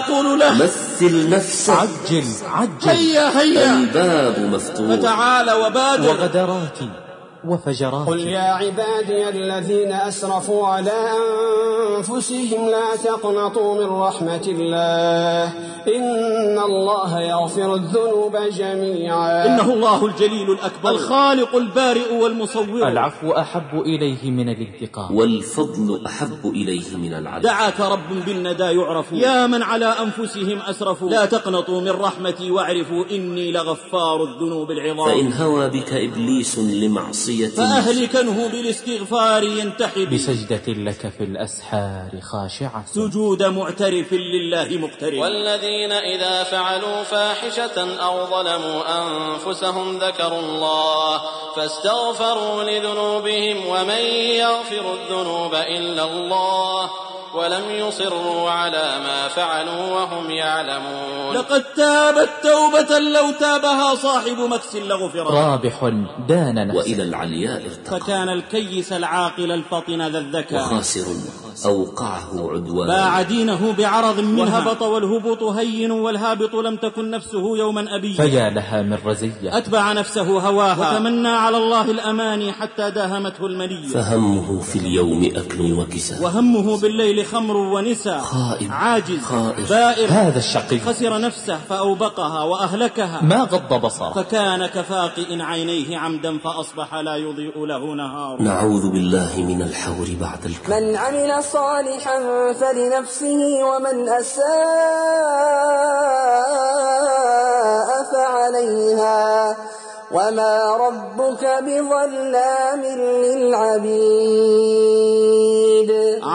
أقول له مثل نفسك عجل عجل. هيا هيا. الباب مفتوح. فتعال وبادر. وغدرات. وفجرات. قل يا عبادي الذين أسرفوا على أنفسهم لا تقنطوا من رحمة الله. إن الله يغفر الذنوب جميعا. إنه الله الجليل الأكبر. الخالق البارئ والمصور. العفو أحب إليه من الانتقام. والفضل أحب إليه من العدل. دعاك رب بالندى يعرف. يا من على أنفسهم أسرفوا. لا تقنطوا من رحمتي واعرفوا إني لغفار الذنوب العظام. فإن هوى بك إبليس لمعصية فأهلكنه بالاستغفار ينتحب. بسجدة لك في الأسحار خاشعة. سجود معترف لله مقترب والذين إذا فعلوا فاحشة أو ظلموا أنفسهم ذكروا الله فاستغفروا لذنوبهم ومن يغفر الذنوب إلا الله ولم يصروا على ما فعلوا وهم يعلمون. لقد تابت توبة لو تابها صاحب مكس لغفرت رابح دان نفسه. وإلى العلياء ارتقى. فكان الكيس العاقل الفطن ذا الذكاء وخاسر أوقعه عدوانا باع دينه بعرض منها. والهبط والهبوط هين والهابط لم تكن نفسه يوما أبيا. فيا لها من رزية. أتبع نفسه هواها. وتمنى على الله الأماني حتى داهمته المنية. فهمه في اليوم أكل وكساء. وهمه بالليل خمر ونساء. خائب عاجز خائف بائر. هذا الشقي. خسر نفسه فأوبقها وأهلكها. ما غض بصره. فكان كفاقئ عينيه عمدا فأصبح لا يضيء له نهار نعوذ بالله من الحور بعد الكون من عمل صالحا فلنفسه ومن أساء فعليها. وما ربك بظلام للعبيد.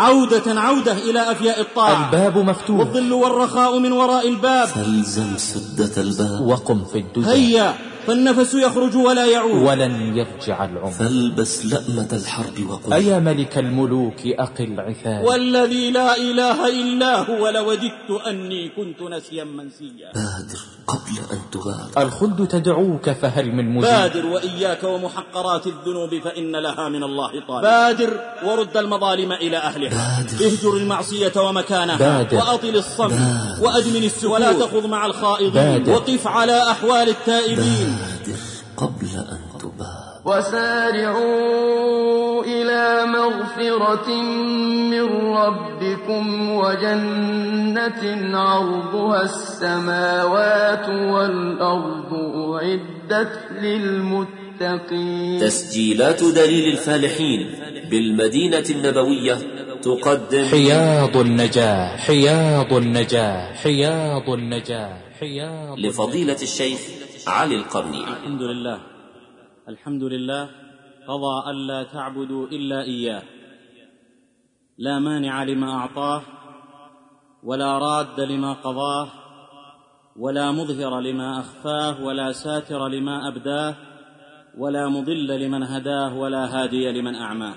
عودة عودة إلى أفياء الطاعة. الباب مفتوح. والظل والرخاء من وراء الباب. فالزم سدة الباب. وقم في الدجى. هيا. فالنفس يخرج ولا يعود. ولن يرجع العمر. فالبس لأمة الحرب وقل. أيا ملك الملوك أقل عثار؟ والذي لا إله إلا هو لوددت أني كنت نسيا منسيا. بادر قبل أن تغادر الخلد تدعوك فهل من مجيب بادر وإياك ومحقرات الذنوب فإن لها من الله طالب. بادر ورد المظالم إلى أهلها. بادر. اهجر المعصية ومكانها. بادر. وأطل الصمت. بادر. وأدمن السكوت. ولا تخض مع الخائضين. بادر. وقف على أحوال التائبين. بادر قبل أن تباد وسارعوا إلى مغفرة من ربكم وجنة عرضها السماوات والأرض أعدت للمتقين. تسجيلات دليل الفالحين بالمدينة النبوية تقدم حياض النجاة حياض النجاة حياض النجاة حياض لفضيلة الشيخ علي القرني الحمد لله. الحمد لله. قضى ألا تعبدوا إلا إياه. لا مانع لما أعطاه ولا راد لما قضاه ولا مظهر لما أخفاه ولا ساتر لما أبداه ولا مضل لمن هداه ولا هادي لمن أعماه.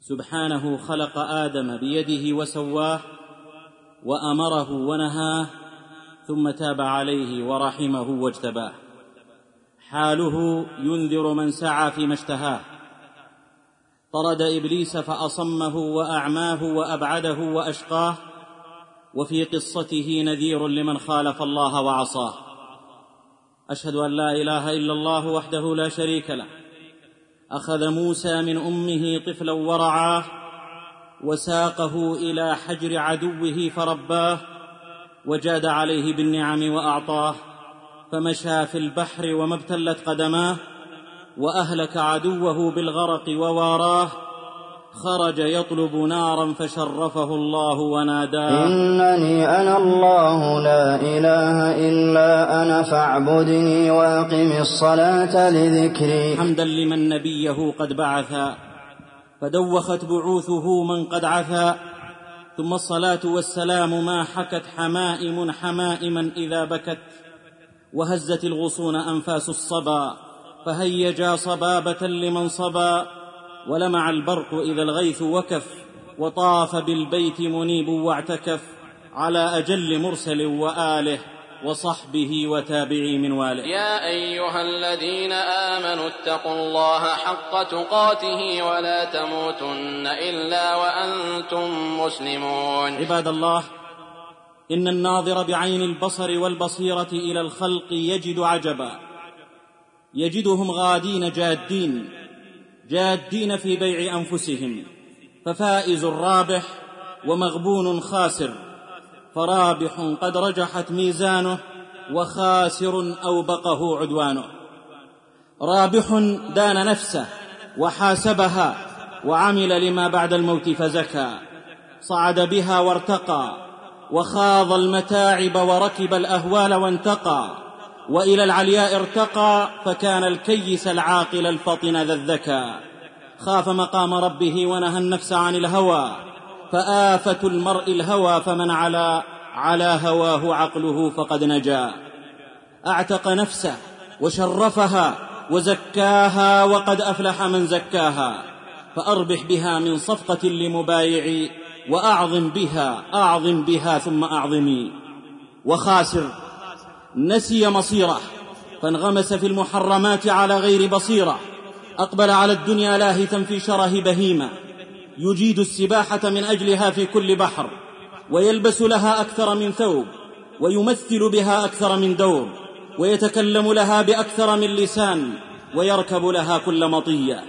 سبحانه خلق آدم بيده وسواه وأمره ونهاه ثم تاب عليه ورحمه واجتباه. حاله ينذر من سعى فيما اشتهاه. طرد إبليس فأصمه وأعماه وأبعده وأشقاه وفي قصته نذير لمن خالف الله وعصاه. أشهد أن لا إله إلا الله وحده لا شريك له. أخذ موسى من أمه طفلا ورعاه وساقه إلى حجر عدوه فرباه وجاد عليه بالنعم وأعطاه فمشى في البحر وما ابتلت قدماه وأهلك عدوه بالغرق وواراه خرج يطلب نارا فشرفه الله وناداه. إنني أنا الله لا إله إلا أنا فاعبدني وأقم الصلاة لذكري. حمدا لمن نبيه قد بعثا فدوخت بعوثه من قد عثا ثم الصلاة والسلام ما حكت حمائم حمائما إذا بكت وهزت الغصون أنفاس الصبا فهيجا صبابة لمن صبا ولمع البرق إذا الغيث وكف وطاف بالبيت منيب واعتكف على أجل مرسل وآله. وصحبه وتابعي من واله يا أيها الذين آمنوا اتقوا الله حق تقاته ولا تموتن إلا وأنتم مسلمون. عباد الله إن الناظر بعين البصر والبصيرة إلى الخلق يجد عجبا. يجدهم غادين جادين جادين في بيع أنفسهم. ففائز رابح ومغبون خاسر. فرابح قد رجحت ميزانه وخاسر أوبقه عدوانه. رابح دان نفسه وحاسبها وعمل لما بعد الموت فزكى. صعد بها وارتقى وخاض المتاعب وركب الأهوال وانتقى. وإلى العلياء ارتقى فكان الكيس العاقل الفطن ذا الذكى. خاف مقام ربه ونهى النفس عن الهوى. فآفة المرء الهوى فمن علا على هواه عقله فقد نجا. أعتق نفسه وشرفها وزكاها وقد أفلح من زكاها. فأربح بها من صفقة لمبايع وأعظم بها أعظم بها ثم أعظمي. وخاسر نسي مصيره فانغمس في المحرمات على غير بصيره. أقبل على الدنيا لاهثا في شره بهيمة. يجيد السباحة من أجلها في كل بحر ويلبس لها أكثر من ثوب ويمثل بها أكثر من دور ويتكلم لها بأكثر من لسان ويركب لها كل مطية.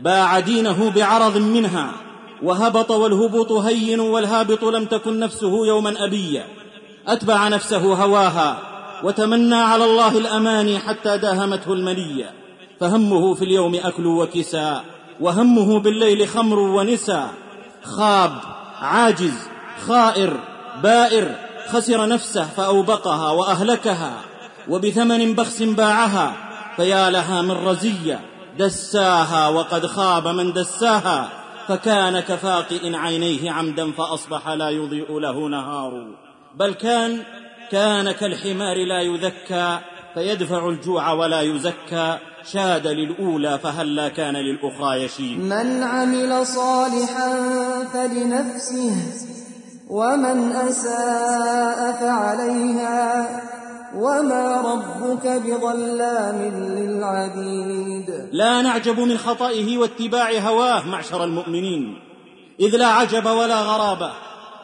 باع دينه بعرض منها وهبط والهبوط هين والهابط لم تكن نفسه يوما ابيا أتبع نفسه هواها وتمنى على الله الأماني حتى داهمته المنيه فهمه في اليوم اكل وكساء. وهمه بالليل خمر ونساء. خاب عاجز خائر بائر خسر نفسه فاوبقها وأهلكها. وبثمن بخس باعها فيا لها من رزية. دساها وقد خاب من دساها فكان كفاقئ عينيه عمدا فأصبح لا يضيء له نهار. بل كان كان كالحمار لا يذكى. فيدفع الجوع ولا يزكى. شاد للأولى فهلا كان للأخرى يشيب من عمل صالحا فلنفسه ومن أساء فعليها وما ربك بظلام للعبيد. لا نعجب من خطئه واتباع هواه معشر المؤمنين. إذ لا عجب ولا غرابة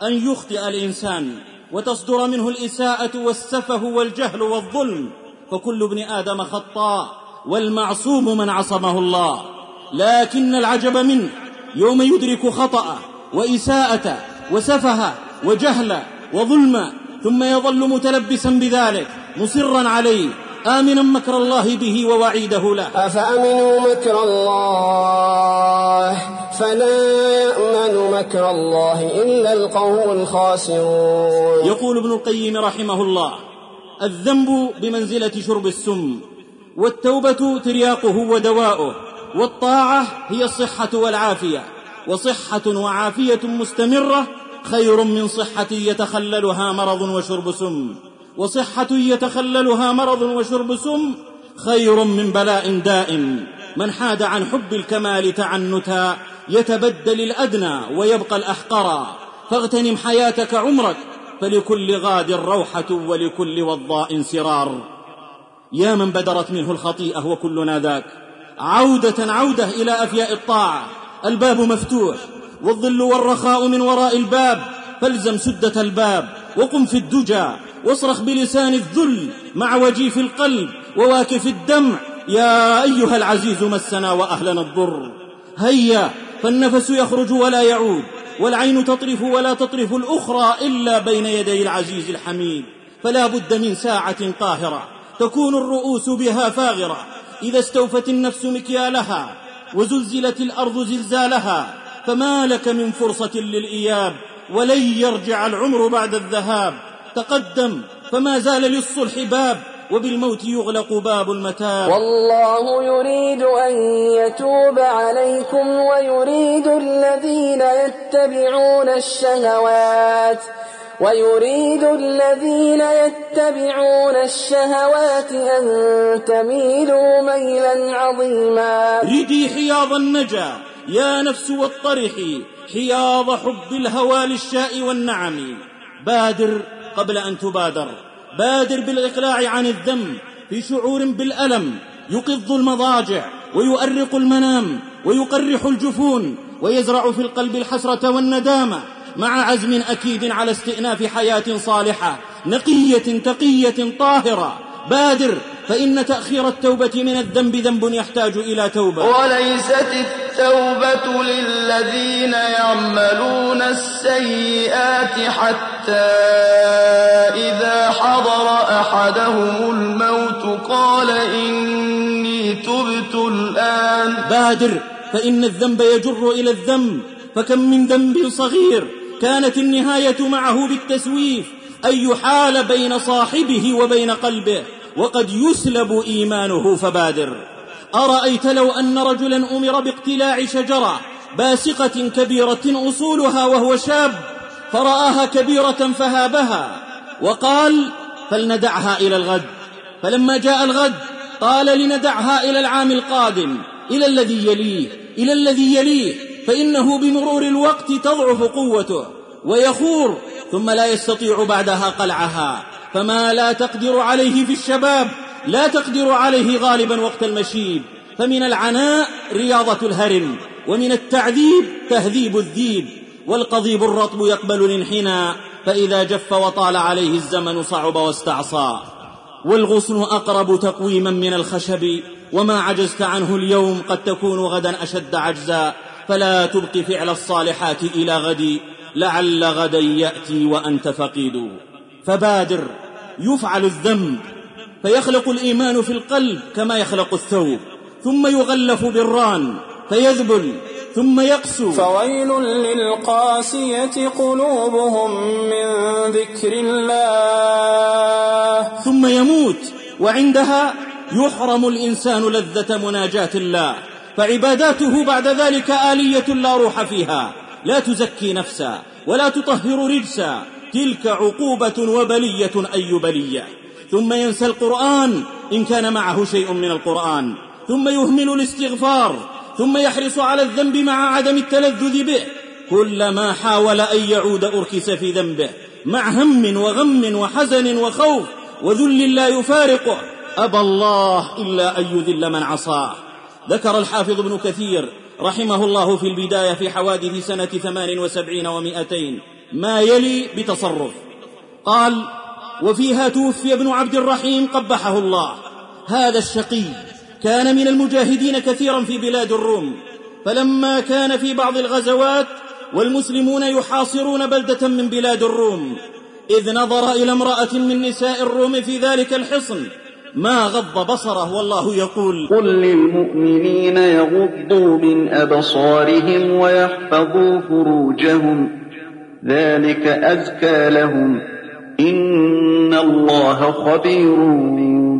أن يخطئ الإنسان وتصدر منه الإساءة والسفه والجهل والظلم. فكل ابن آدم خطاء والمعصوم من عصمه الله. لكن العجب منه يوم يدرك خطأه وإساءة وسفه وجهل وظلم ثم يظل متلبسا بذلك مصرا عليه آمنا مكر الله به ووعيده له. أفأمنوا مكر الله؟ فلا يأمن مكر الله إلا القوم الخاسرون. يقول ابن القيم رحمه الله الذنب بمنزلة شرب السم والتوبة ترياقه ودواؤه والطاعة هي الصحة والعافية وصحة وعافية مستمرة خير من صحة يتخللها مرض وشرب سم وصحة يتخللها مرض وشرب سم خير من بلاء دائم. من حاد عن حب الكمال تعنتا يتبدل الأدنى ويبقى الأحقرا. فاغتنم حياتك عمرك فلكل غاد روحة ولكل وضاء سرار. يا من بدرت منه الخطيئة وكلنا ذاك. عودة عودة إلى أفياء الطاعة. الباب مفتوح. والظل والرخاء من وراء الباب. فالزم سدة الباب. وقم في الدجى. واصرخ بلسان الذل مع وجيف القلب. وواكف الدمع. يا أيها العزيز مسنا وأهلنا الضر. هيا فالنفس يخرج ولا يعود. والعين تطرف ولا تطرف الأخرى إلا بين يدي العزيز الحميد. فلا بد من ساعة قاهرة تكون الرؤوس بها فاغرة. إذا استوفت النفس مكيالها وزلزلت الأرض زلزالها فما لك من فرصة للإياب ولن يرجع العمر بعد الذهاب. تقدم فما زال للصلح باب وبالموت يغلق باب المتاب. والله يريد أن يتوب عليكم ويريد الذين يتبعون الشهوات ويريد الذين يتبعون الشهوات أن تميلوا ميلا عظيما. ردي حياض النجا يا نفس واطرحي حياض حب الهوى للشاء والنعم. بادر قبل أن تبادر. بادر بالإقلاع عن الذنب في شعور بالألم يقض المضاجع ويؤرق المنام ويقرح الجفون ويزرع في القلب الحسرة والندامة مع عزم أكيد على استئناف حياة صالحة نقية تقية طاهرة. بادر فإن تأخير التوبة من الذنب ذنب يحتاج إلى توبة. وليست التوبة للذين يعملون السيئات حتى إذا حضر أحدهم الموت قال إني تبت الآن. بادر فإن الذنب يجر إلى الذنب فكم من ذنب صغير كانت النهاية معه بالتسويف. أن يحال بين صاحبه وبين قلبه وقد يسلب إيمانه فبادر. أرأيت لو أن رجلا أمر باقتلاع شجرة باسقة كبيرة أصولها وهو شاب فرآها كبيرة فهابها وقال فلندعها إلى الغد. فلما جاء الغد قال لندعها إلى العام القادم إلى الذي يليه إلى الذي يليه فإنه بمرور الوقت تضعف قوته. ويخور ثم لا يستطيع بعدها قلعها. فما لا تقدر عليه في الشباب لا تقدر عليه غالبا وقت المشيب. فمن العناء رياضة الهرم ومن التعذيب تهذيب الذيب. والقضيب الرطب يقبل الانحناء فإذا جف وطال عليه الزمن صعب واستعصى. والغصن أقرب تقويما من الخشب. وما عجزت عنه اليوم قد تكون غدا أشد عجزا. فلا تبق فعل الصالحات إلى غد. لعل غدا يأتي وأنت فقيد. فبادر يفعل الذنب فيخلق الإيمان في القلب كما يخلق الثوب ثم يغلف بالران فيذبل ثم يقسو. فويل للقاسية قلوبهم من ذكر الله. ثم يموت وعندها يحرم الإنسان لذة مناجاة الله فعباداته بعد ذلك آلية لا روح فيها. لا تزكي نفسا ولا تطهر رجسا. تلك عقوبة وبلية أي بلية. ثم ينسى القرآن إن كان معه شيء من القرآن. ثم يهمل الاستغفار. ثم يحرص على الذنب مع عدم التلذذ به. كلما حاول أن يعود أركس في ذنبه. مع هم وغم وحزن وخوف وذل لا يفارقه. أبى الله إلا أن يذل من عصاه. ذكر الحافظ ابن كثير رحمه الله في البداية في حوادث سنة ثمان وسبعين ومائتين ما يلي بتصرف؟ قال وفيها توفي ابن عبد الرحيم قبحه الله. هذا الشقي كان من المجاهدين كثيرا في بلاد الروم. فلما كان في بعض الغزوات والمسلمون يحاصرون بلدة من بلاد الروم إذ نظر إلى امرأة من نساء الروم في ذلك الحصن ما غض بصره والله يقول قل للمؤمنين يغضوا من أبصارهم ويحفظوا فروجهم. ذلك أزكى لهم. إن الله خبير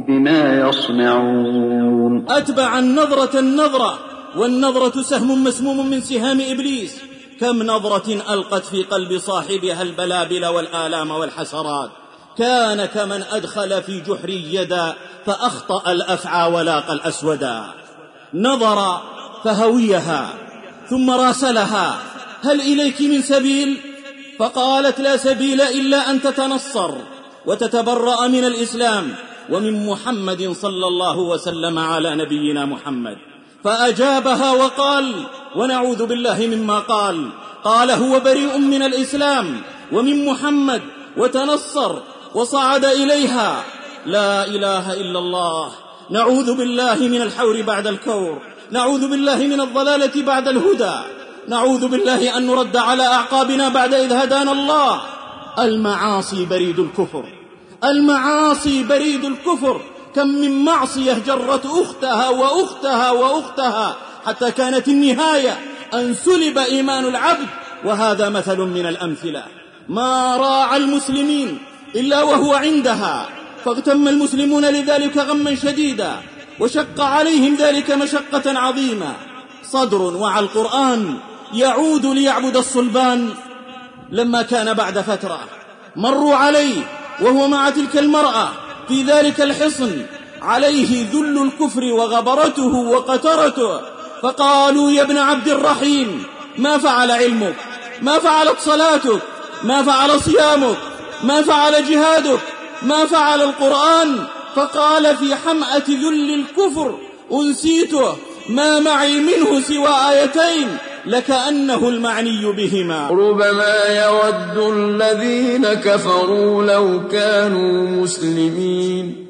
بما يصنعون. أتبع النظرة النظرة والنظرة سهم مسموم من سهام إبليس. كم نظرة ألقت في قلب صاحبها البلابل والآلام والحسرات؟ كان كمن أدخل في جحر يدا فأخطأ الأفعى ولاق الأسودا نظر فهويها ثم راسلها هل إليك من سبيل؟ فقالت لا سبيل إلا أن تتنصر وتتبرأ من الإسلام ومن محمد صلى الله وسلم على نبينا محمد. فأجابها وقال ونعوذ بالله مما قال. قال هو بريء من الإسلام ومن محمد وتنصر وصعد إليها. لا إله إلا الله. نعوذ بالله من الحور بعد الكور. نعوذ بالله من الضلالة بعد الهدى. نعوذ بالله أن نرد على أعقابنا بعد إذ هدانا الله. المعاصي بريد الكفر. المعاصي بريد الكفر. كم من معصية جرت أختها وأختها وأختها حتى كانت النهاية أن سلب إيمان العبد. وهذا مثل من الأمثلة. ما راعى المسلمين إلا وهو عندها. فاغتم المسلمون لذلك غما شديدا وشق عليهم ذلك مشقة عظيمة. صدر وعى القرآن يعود ليعبد الصلبان لما كان بعد فترة. مروا عليه وهو مع تلك المرأة في ذلك الحصن. عليه ذل الكفر وغبرته وقترته. فقالوا يا ابن عبد الرحيم ما فعل علمك؟ ما فعلت صلاتك؟ ما فعل صيامك؟ ما فعل جهادك؟ ما فعل القرآن؟ فقال في حمأة ذل الكفر أنسيته ما معي منه سوى آيتين لكأنه المعني بهما. ربما يود الذين كفروا لو كانوا مسلمين.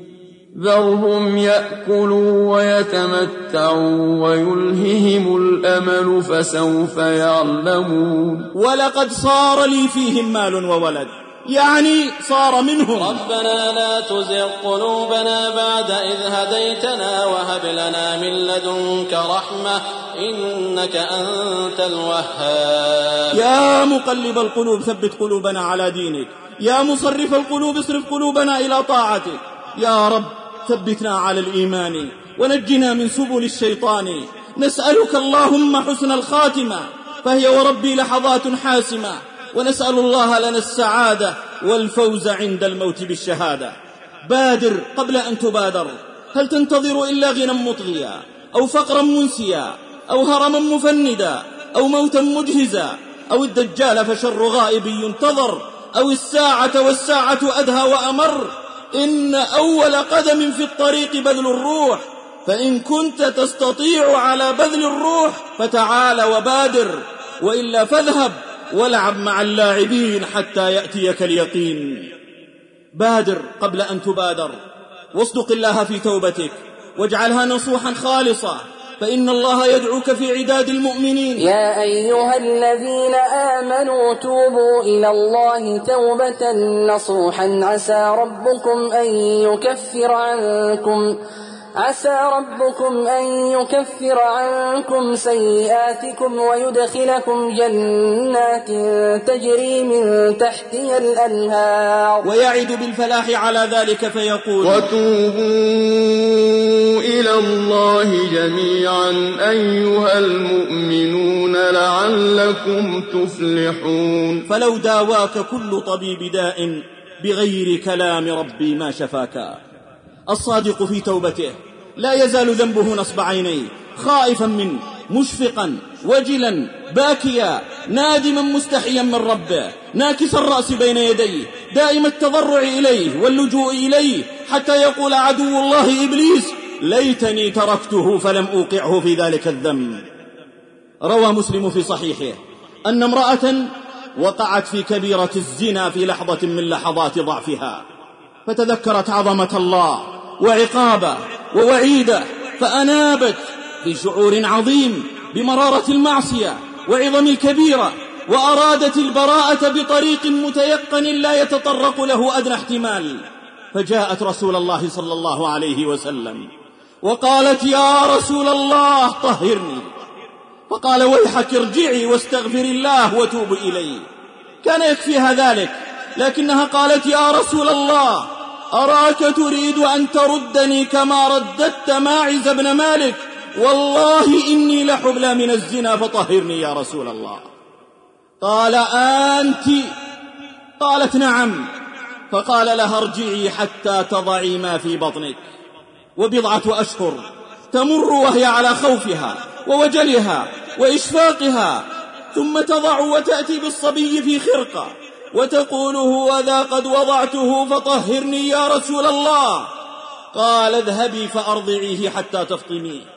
ذرهم يأكلوا ويتمتعوا ويلههم الأمل فسوف يعلمون. ولقد صار لي فيهم مال وولد. يعني صار منهم ربنا لا تزغ قلوبنا بعد إذ هديتنا وهب لنا من لدنك رحمة إنك أنت الوهاب. يا مقلب القلوب ثبت قلوبنا على دينك. يا مصرف القلوب اصرف قلوبنا إلى طاعتك. يا رب ثبتنا على الإيمان ونجنا من سبل الشيطان. نسألك اللهم حسن الخاتمة. فهي وربي لحظات حاسمة. ونسأل الله لنا السعادة والفوز عند الموت بالشهادة. بادر قبل أن تبادر. هل تنتظر إلا غنى مطغيا أو فقرا منسيا أو هرما مفندا أو موتا مدهزا أو الدجال فشر غائب ينتظر أو الساعة والساعة أدهى وأمر. إن أول قدم في الطريق بذل الروح فإن كنت تستطيع على بذل الروح فتعال وبادر وإلا فاذهب. والعب مع اللاعبين حتى يأتيك اليقين. بادر قبل أن تبادر. واصدق الله في توبتك. واجعلها نصوحا خالصة. فإن الله يدعوك في عداد المؤمنين. يا أيها الذين آمنوا توبوا إلى الله توبة نصوحا. عسى ربكم أن يكفر عنكم. عسى ربكم أن يكفر عنكم سيئاتكم ويدخلكم جنات تجري من تحتها الأنهار. ويعد بالفلاح على ذلك فيقول وتوبوا إلى الله جميعا أيها المؤمنون لعلكم تفلحون. فلو داواك كل طبيب داء بغير كلام ربي ما شفاك. الصادق في توبته. لا يزال ذنبه نصب عينيه. خائفا منه مشفقا وجلا باكيا نادما مستحيا من ربه. ناكس الرأس بين يديه. دائم التضرع إليه واللجوء إليه. حتى يقول عدو الله إبليس ليتني تركته فلم أوقعه في ذلك الذنب. روى مسلم في صحيحه أن امرأة وقعت في كبيرة الزنا في لحظة من لحظات ضعفها فتذكرت عظمة الله. وعقابه ووعيده فأنابت بشعور عظيم بمرارة المعصية وعظم الكبيرة وأرادت البراءة بطريق متيقن لا يتطرق له أدنى احتمال. فجاءت رسول الله صلى الله عليه وسلم وقالت يا رسول الله طهرني. فقال ويحك ارجعي واستغفر الله وتوب إليه. كان يكفيها ذلك لكنها قالت يا رسول الله أراك تريد أن تردني كما رددت ماعز بن مالك؟ والله إني لحبلى من الزنا فطهرني يا رسول الله. قال أنت؟ قالت نعم. فقال لها ارجعي حتى تضعي ما في بطنك. وبضعة أشهر. تمر وهي على خوفها ووجلها وإشفاقها ثم تضع وتأتي بالصبي في خرقة. وتقول هو ذا قد وضعته فطهرني يا رسول الله. قال اذهبي فأرضعيه حتى تفطميه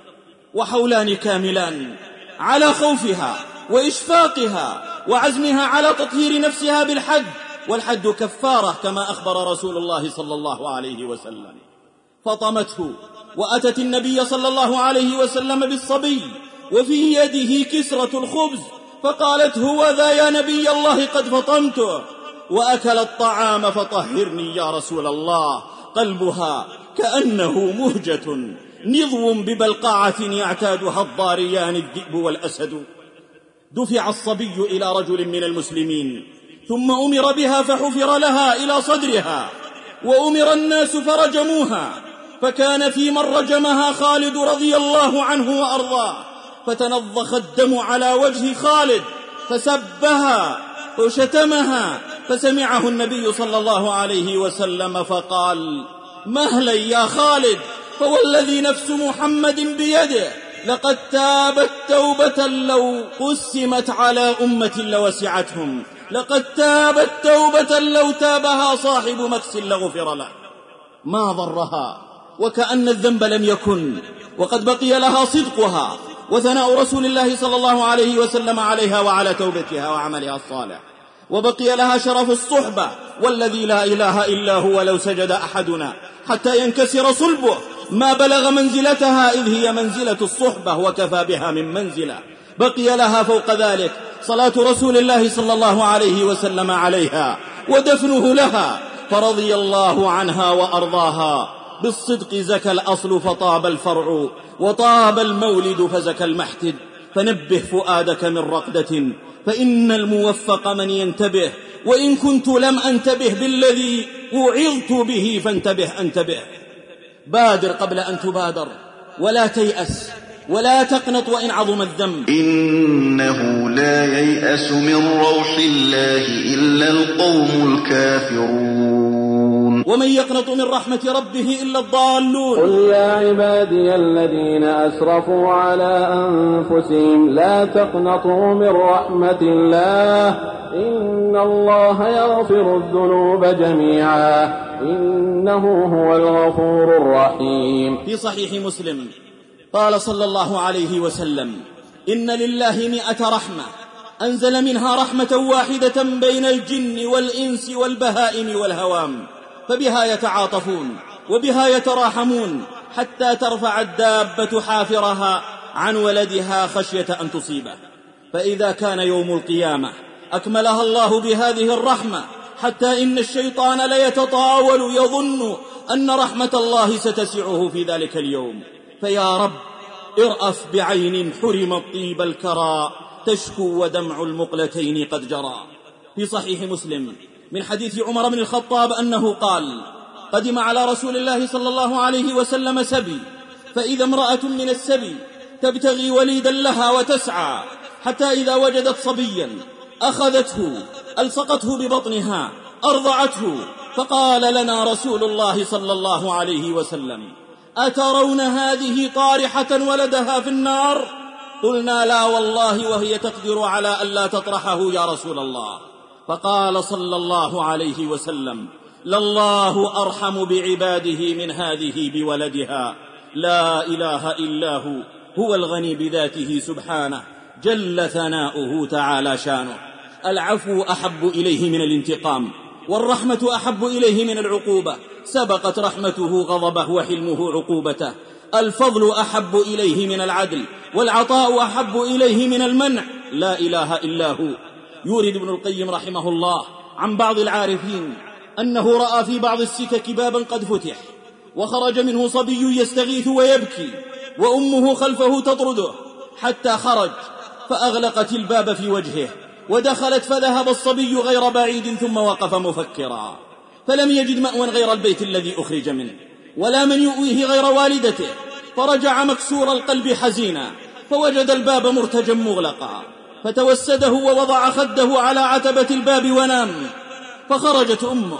وحولان كاملان على خوفها وإشفاقها وعزمها على تطهير نفسها بالحد والحد كفارة كما أخبر رسول الله صلى الله عليه وسلم. فطمته وأتت النبي صلى الله عليه وسلم بالصبي وفي يده كسرة الخبز فقالت هو ذا يا نبي الله قد فطمته وأكل الطعام فطهرني يا رسول الله. قلبها كأنه مهجة. نضو ببلقاعة يعتادها الضاريان الذئب والأسد. دفع الصبي إلى رجل من المسلمين. ثم أمر بها فحفر لها إلى صدرها. وأمر الناس فرجموها. فكان في من رجمها خالد رضي الله عنه وأرضاه. فتنضخ الدم على وجه خالد فسبها وشتمها فسمعه النبي صلى الله عليه وسلم فقال مهلا يا خالد فوالذي نفس محمد بيده لقد تابت توبة لو قسمت على أمة لوسعتهم لقد تابت توبة لو تابها صاحب مكس لغفر له. ما ضرها وكأن الذنب لم يكن وقد بقي لها صدقها وثناء رسول الله صلى الله عليه وسلم عليها وعلى توبتها وعملها الصالح. وبقي لها شرف الصحبة والذي لا إله إلا هو لو سجد أحدنا. حتى ينكسر صلبه. ما بلغ منزلتها إذ هي منزلة الصحبة وكفى بها من منزلة. بقي لها فوق ذلك صلاة رسول الله صلى الله عليه وسلم عليها ودفنه لها فرضي الله عنها وأرضاها. بالصدق زكى الأصل فطاب الفرع وطاب المولد فزكى المحتد. فنبه فؤادك من رقدة فإن الموفق من ينتبه وإن كنت لم أنتبه بالذي وعظت به فانتبه أنتبه. بادر قبل أن تبادر ولا تيأس ولا تقنط وإن عظم الذنب. إنه لا ييأس من روح الله إلا القوم الكافرون. ومن يقنط من رحمة ربه إلا الضالون. قل يا عبادي الذين أسرفوا على أنفسهم لا تقنطوا من رحمة الله. إن الله يغفر الذنوب جميعا. إنه هو الغفور الرحيم. في صحيح مسلم قال صلى الله عليه وسلم إن لله مئة رحمة. أنزل منها رحمة واحدة بين الجن والإنس والبهائم والهوام. فبها يتعاطفون وبها يتراحمون حتى ترفع الدابة حافرها عن ولدها خشية أن تصيبه. فإذا كان يوم القيامة أكملها الله بهذه الرحمة حتى إن الشيطان ليتطاول يظن أن رحمة الله ستسعه في ذلك اليوم. فيا رب ارأف بعين حرم الطيب الكرى تشكو ودمع المقلتين قد جرى. في صحيح مسلم من حديث عمر بن الخطاب أنه قال قدم على رسول الله صلى الله عليه وسلم سبي فإذا امرأة من السبي تبتغي وليدا لها وتسعى حتى إذا وجدت صبيا أخذته ألصقته ببطنها أرضعته فقال لنا رسول الله صلى الله عليه وسلم أترون هذه طارحة ولدها في النار؟ قلنا لا والله وهي تقدر على ألا تطرحه يا رسول الله. فقال صلى الله عليه وسلم لله أرحم بعباده من هذه بولدها لا إله إلا هو هو الغني بذاته سبحانه جل ثناؤه تعالى شانه العفو أحب إليه من الانتقام والرحمة أحب إليه من العقوبة سبقت رحمته غضبه وحلمه عقوبته الفضل أحب إليه من العدل والعطاء أحب إليه من المنع لا إله إلا هو. يورد ابن القيم رحمه الله عن بعض العارفين أنه رأى في بعض السكك بابا قد فتح وخرج منه صبي يستغيث ويبكي وأمه خلفه تطرده حتى خرج فأغلقت الباب في وجهه ودخلت فذهب الصبي غير بعيد ثم وقف مفكرا. فلم يجد مأوى غير البيت الذي أخرج منه ولا من يؤويه غير والدته فرجع مكسور القلب حزينا فوجد الباب مرتجا مغلقا. فتوسده ووضع خده على عتبة الباب ونام فخرجت أمه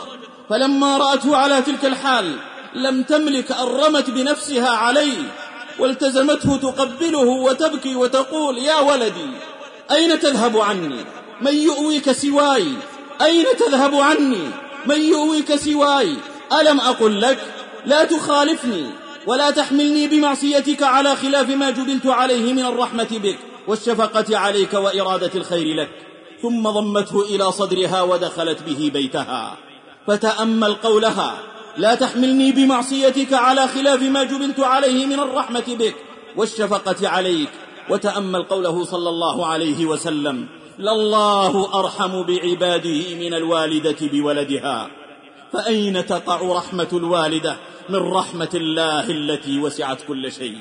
فلما رأته على تلك الحال لم تملك أن رمت بنفسها عليه والتزمته تقبله وتبكي وتقول يا ولدي أين تذهب عني؟ من يؤويك سواي أين تذهب عني؟ من يؤويك سواي ألم أقل لك؟ لا تخالفني ولا تحملني بمعصيتك على خلاف ما جبلت عليه من الرحمة بك. والشفقة عليك وإرادة الخير لك ثم ضمته إلى صدرها ودخلت به بيتها. فتأمل قولها لا تحملني بمعصيتك على خلاف ما جبلت عليه من الرحمة بك. والشفقة عليك وتأمل قوله صلى الله عليه وسلم لله أرحم بعباده من الوالدة بولدها. فأين تقع رحمة الوالدة من رحمة الله التي وسعت كل شيء؟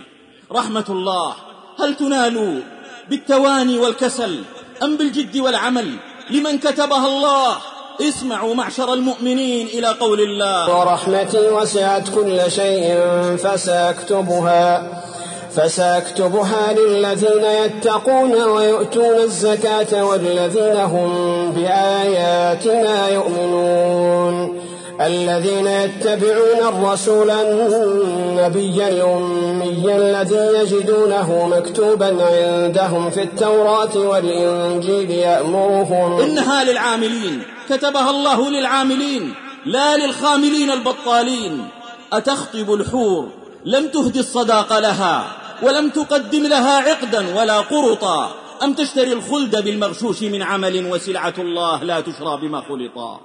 رحمة الله هل تنال بالتواني والكسل أم بالجد والعمل لمن كتبها الله. اسمعوا معشر المؤمنين إلى قول الله. ورحمتي وسعت كل شيء فسأكتبها فسأكتبها للذين يتقون ويؤتون الزكاة والذين هم بآياتنا يؤمنون. الذين يتبعون الرسول النبي الأمي الذي يجدونه مكتوبا عندهم في التوراة والإنجيل يأمرهم. إنها للعاملين. كتبها الله للعاملين لا للخاملين البطالين. أتخطب الحور؟ لم تهدي الصداق لها ولم تقدم لها عقدا ولا قرطا. أم تشتري الخلد بالمغشوش من عمل وسلعة الله لا تشرى بما خلطا؟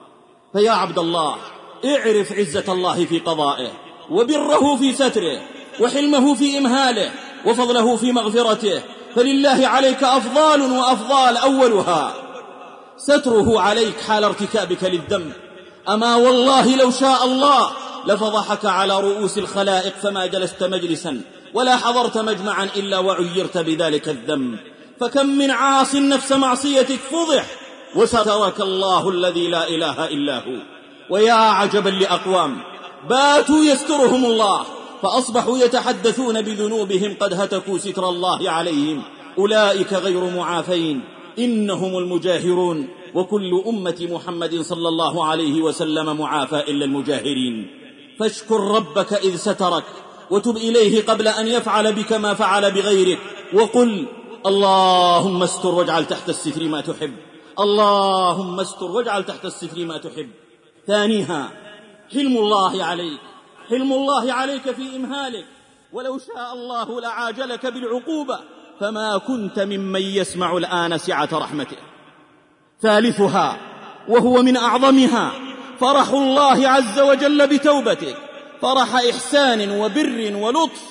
فيا عبد الله اعرف عزة الله في قضائه وبره في ستره وحلمه في إمهاله وفضله في مغفرته فلله عليك أفضال وأفضال أولها. ستره عليك حال ارتكابك للذنب أما والله لو شاء الله لفضحك على رؤوس الخلائق فما جلست مجلسا ولا حضرت مجمعا إلا وعيرت بذلك الذنب فكم من عاص نفس معصيتك فضح وسترك الله الذي لا إله إلا هو. ويا عجبا لأقوام باتوا يسترهم الله فأصبحوا يتحدثون بذنوبهم قد هتكوا ستر الله عليهم أولئك غير معافين إنهم المجاهرون وكل أمة محمد صلى الله عليه وسلم معافى إلا المجاهرين. فاشكر ربك إذ سترك وتب إليه قبل أن يفعل بك ما فعل بغيرك وقل اللهم استر واجعل تحت الستر ما تحب اللهم استر واجعل تحت الستر ما تحب. ثانيها حلم الله عليك حلم الله عليك في إمهالك. ولو شاء الله لعاجلك بالعقوبة فما كنت ممن يسمع الآن سعة رحمته. ثالثها وهو من أعظمها فرح الله عز وجل بتوبتك فرح إحسان وبر ولطف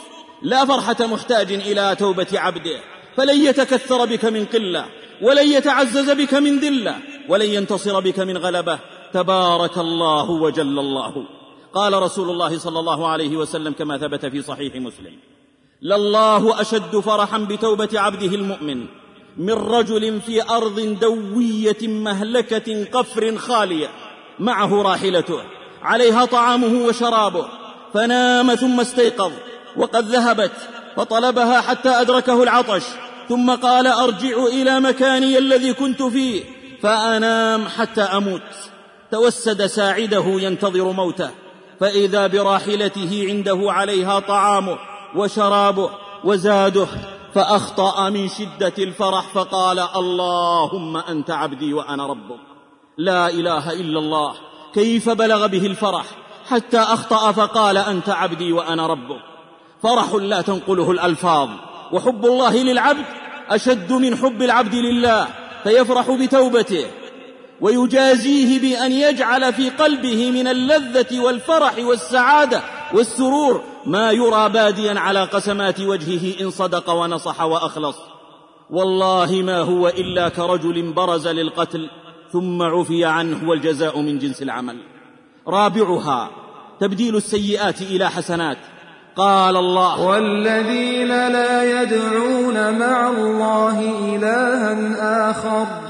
لا فرحة محتاج إلى توبة عبده. فلن يتكثر بك من قلة ولن يتعزز بك من ذلة ولن ينتصر بك من غلبة. تبارك الله وجل الله. قال رسول الله صلى الله عليه وسلم كما ثبت في صحيح مسلم لله أشد فرحا بتوبة عبده المؤمن من رجل في أرض دوية مهلكة قفر خالية معه راحلته عليها طعامه وشرابه فنام ثم استيقظ وقد ذهبت فطلبها حتى أدركه العطش ثم قال أرجع إلى مكاني الذي كنت فيه فأنام حتى أموت. توسد ساعده ينتظر موته فإذا براحلته عنده عليها طعامه وشرابه وزاده فأخطأ من شدة الفرح فقال اللهم أنت عبدي وأنا ربك لا إله إلا الله. كيف بلغ به الفرح؟ حتى أخطأ فقال أنت عبدي وأنا ربك. فرح لا تنقله الألفاظ وحب الله للعبد أشد من حب العبد لله فيفرح بتوبته. ويجازيه بأن يجعل في قلبه من اللذة والفرح والسعادة والسرور ما يرى باديا على قسمات وجهه إن صدق ونصح وأخلص. والله ما هو إلا كرجل برز للقتل ثم عفي عنه والجزاء من جنس العمل. رابعها تبديل السيئات إلى حسنات. قال الله والذين لا يدعون مع الله إلها آخر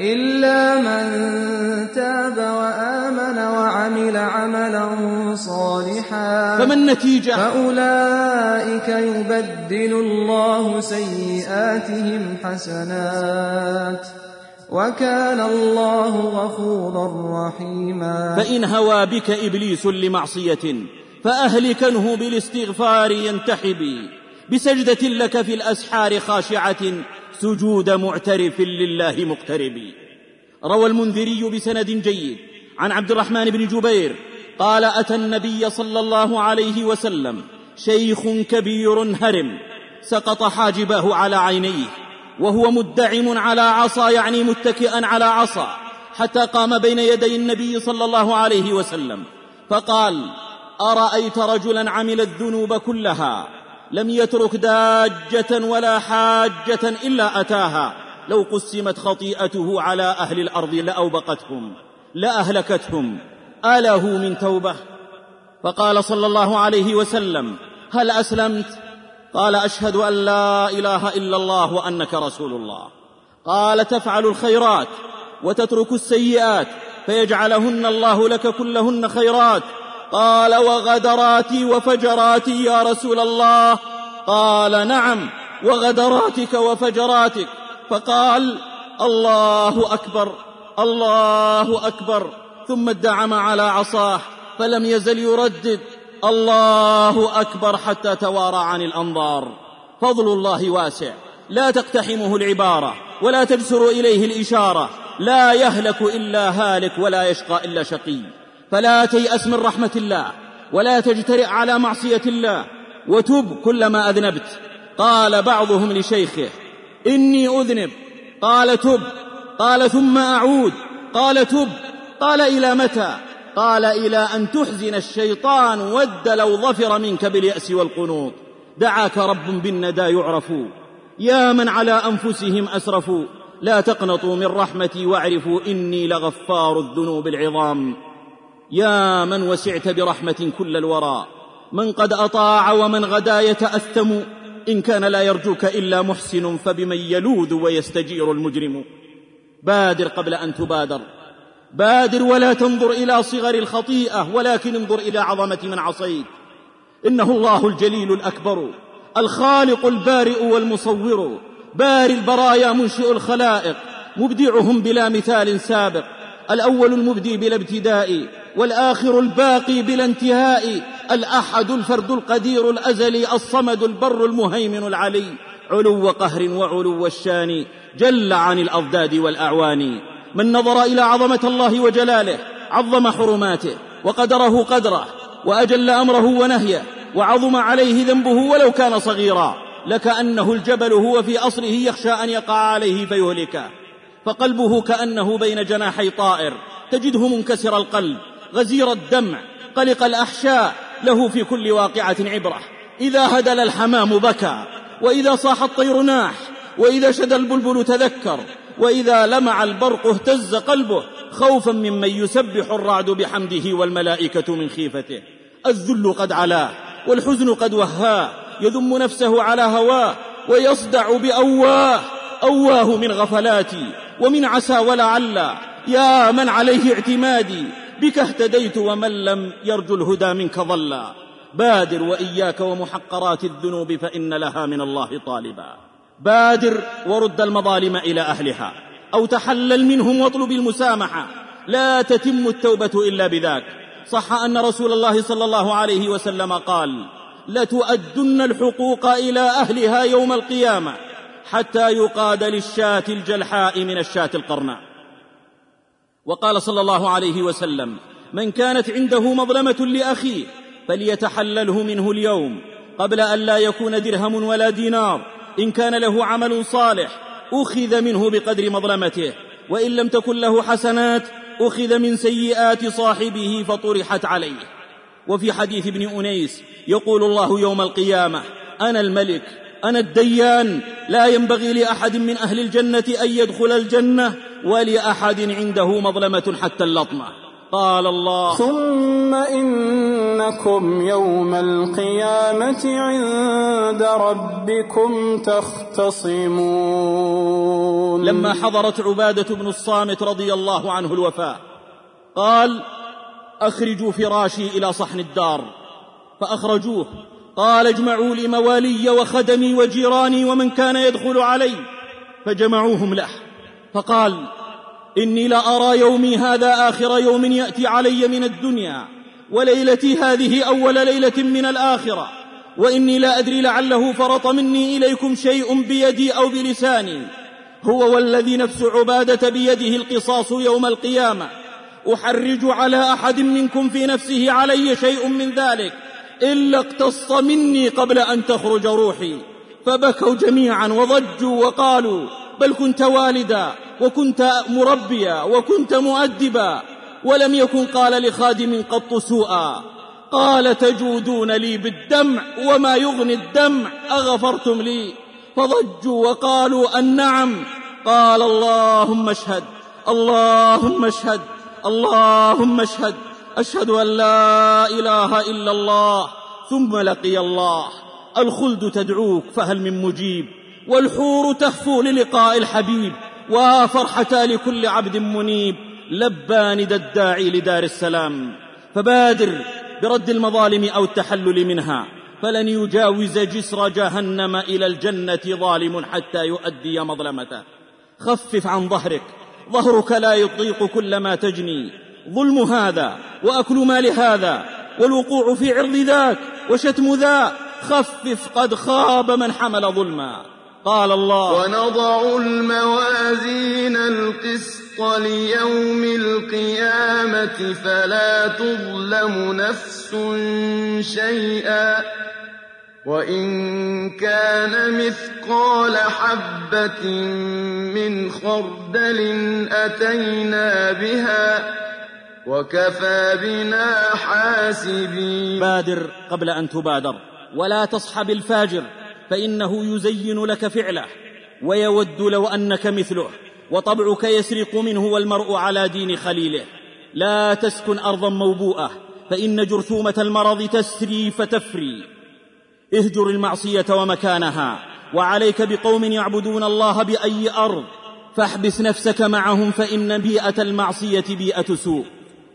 إلا من تاب وآمن وعمل عملا صالحا. فما النتيجة فأولئك يبدل الله سيئاتهم حسنات. وكان الله غفورا رحيما. فإن هوى بك إبليس لمعصية فأهلكنه بالاستغفار ينتحب بسجدة لك في الأسحار خاشعة سجود معترف لله مقترب. روى المنذري بسند جيد عن عبد الرحمن بن جبير قال أتى النبي صلى الله عليه وسلم شيخ كبير هرم سقط حاجباه على عينيه وهو مدعم على عصا يعني متكئا على عصا حتى قام بين يدي النبي صلى الله عليه وسلم فقال أرأيت رجلا عمل الذنوب كلها؟ لم يترك داجة ولا حاجة إلا أتاها. لو قسمت خطيئته على أهل الأرض لأوبقتهم لأهلكتهم. اله من توبة؟ فقال صلى الله عليه وسلم هل أسلمت؟ قال أشهد أن لا إله إلا الله وأنك رسول الله. قال تفعل الخيرات وتترك السيئات فيجعلهن الله لك كلهن خيرات. قال وغدراتي وفجراتي يا رسول الله. قال نعم وغدراتك وفجراتك. فقال الله أكبر الله أكبر. ثم ادعم على عصاه فلم يزل يردد. الله أكبر حتى توارى عن الأنظار. فضل الله واسع. لا تقتحمه العبارة ولا تجسر إليه الإشارة. لا يهلك إلا هالك ولا يشقى إلا شقي. فلا تيأس من رحمة الله ولا تجترئ على معصية الله وتب كلما أذنبت. قال بعضهم لشيخه إني أذنب. قال تب. قال ثم أعود. قال تب. قال إلى متى؟ قال إلى أن تحزن الشيطان ود لو ظفر منك باليأس والقنوط. دعاك رب بالندى يعرف. يا من على أنفسهم اسرفوا لا تقنطوا من رحمتي واعرفوا إني لغفار الذنوب العظام. يا من وسعت برحمة كل الورى من قد أطاع ومن غدا يتأثم. إن كان لا يرجوك إلا محسن فبمن يلوذ ويستجير المجرم. بادر قبل أن تبادر. بادر ولا تنظر إلى صغر الخطيئة ولكن انظر إلى عظمة من عصيت. إنه الله الجليل الأكبر الخالق البارئ والمصور باري البرايا منشئ الخلائق. مبدعهم بلا مثال سابق الأول المبدي بلا ابتداء. والآخر الباقي بلا انتهاء الأحد الفرد القدير الأزلي الصمد البر المهيمن العلي. علو قهر وعلو الشان جل عن الأضداد والأعوان. من نظر إلى عظمة الله وجلاله عظم حرماته وقدره قدره وأجل أمره ونهيه وعظم عليه ذنبه ولو كان صغيرا. لكانه الجبل هو في أصله يخشى أن يقع عليه فيهلكه فقلبه كأنه بين جناحي طائر تجده منكسر القلب. غزير الدمع قلق الأحشاء له في كل واقعة عبرة. إذا هدل الحمام بكى وإذا صاح الطير ناح وإذا شدى البلبل تذكر وإذا لمع البرق اهتز قلبه خوفا ممن يسبح الرعد بحمده والملائكة من خيفته. الذل قد علاه والحزن قد وهاه يذم نفسه على هواه ويصدع باواه أواه من غفلاتي ومن عسى ولعل يا من عليه اعتمادي بك اهتديت ومن لم يرجو الهدى منك ضلا. بادر وإياك ومحقرات الذنوب فإن لها من الله طالبا. بادر ورد المظالم إلى أهلها أو تحلل منهم واطلب المسامحة. لا تتم التوبة إلا بذاك. صح أن رسول الله صلى الله عليه وسلم قال لتؤدن الحقوق إلى أهلها يوم القيامة حتى يقاد للشاة الجلحاء من الشاة القرناء. وقال صلى الله عليه وسلم من كانت عنده مظلمة لأخيه فليتحلله منه اليوم قبل أن لا يكون درهم ولا دينار إن كان له عمل صالح أخذ منه بقدر مظلمته وإن لم تكن له حسنات أخذ من سيئات صاحبه فطرحت عليه. وفي حديث ابن أنيس يقول الله يوم القيامة أنا الملك أنا الديان لا ينبغي لأحد من أهل الجنة أن يدخل الجنة ولأحد عنده مظلمة حتى اللطمة. قال الله ثم إنكم يوم القيامة عند ربكم تختصمون. لما حضرت عبادة بن الصامت رضي الله عنه الوفاة قال أخرجوا فراشي إلى صحن الدار فأخرجوه. قال اجمعوا لي موالي وخدمي وجيراني ومن كان يدخل علي. فجمعوهم له. فقال إني لأرى يومي هذا آخر يوم يأتي علي من الدنيا وليلتي هذه أول ليلة من الآخرة. وإني لا أدري لعله فرط مني إليكم شيء بيدي أو بلساني. هو والذي نفس عبادة بيده القصاص يوم القيامة. أحرج على أحد منكم في نفسه علي شيء من ذلك. إلا اقتص مني قبل أن تخرج روحي. فبكوا جميعا وضجوا وقالوا بل كنت والدا وكنت مربيا وكنت مؤدبا ولم يكن قال لخادم قط سوءا. قال تجودون لي بالدمع وما يغني الدمع أغفرتم لي؟ فضجوا وقالوا النعم قال اللهم اشهد اللهم اشهد اللهم اشهد. أشهد أن لا إله إلا الله ثم لقي الله. الخلد تدعوك فهل من مجيب؟ والحور تهفو للقاء الحبيب وفرحتا لكل عبد منيب. لبى ندى الداعي لدار السلام. فبادر برد المظالم أو التحلل منها. فلن يجاوز جسر جهنم إلى الجنة ظالم حتى يؤدي مظلمته. خفف عن ظهرك. ظهرك لا يطيق كل ما تجني. ظلم هذا وأكل مال هذا والوقوع في عرض ذاك وشتم ذا خفف قد خاب من حمل ظلما. قال الله ونضع الموازين القسط ليوم القيامة فلا تظلم نفس شيئا. وإن كان مثقال حبة من خردل أتينا بها وكفى بنا حاسبين. بادر قبل أن تبادر ولا تصحب الفاجر فإنه يزين لك فعله ويود لو أنك مثله وطبعك يسرق منه والمرء على دين خليله. لا تسكن أرضا موبوءة فإن جرثومة المرض تسري فتفري. اهجر المعصية ومكانها وعليك بقوم يعبدون الله بأي أرض فاحبس نفسك معهم فإن بيئة المعصية بيئة سوء.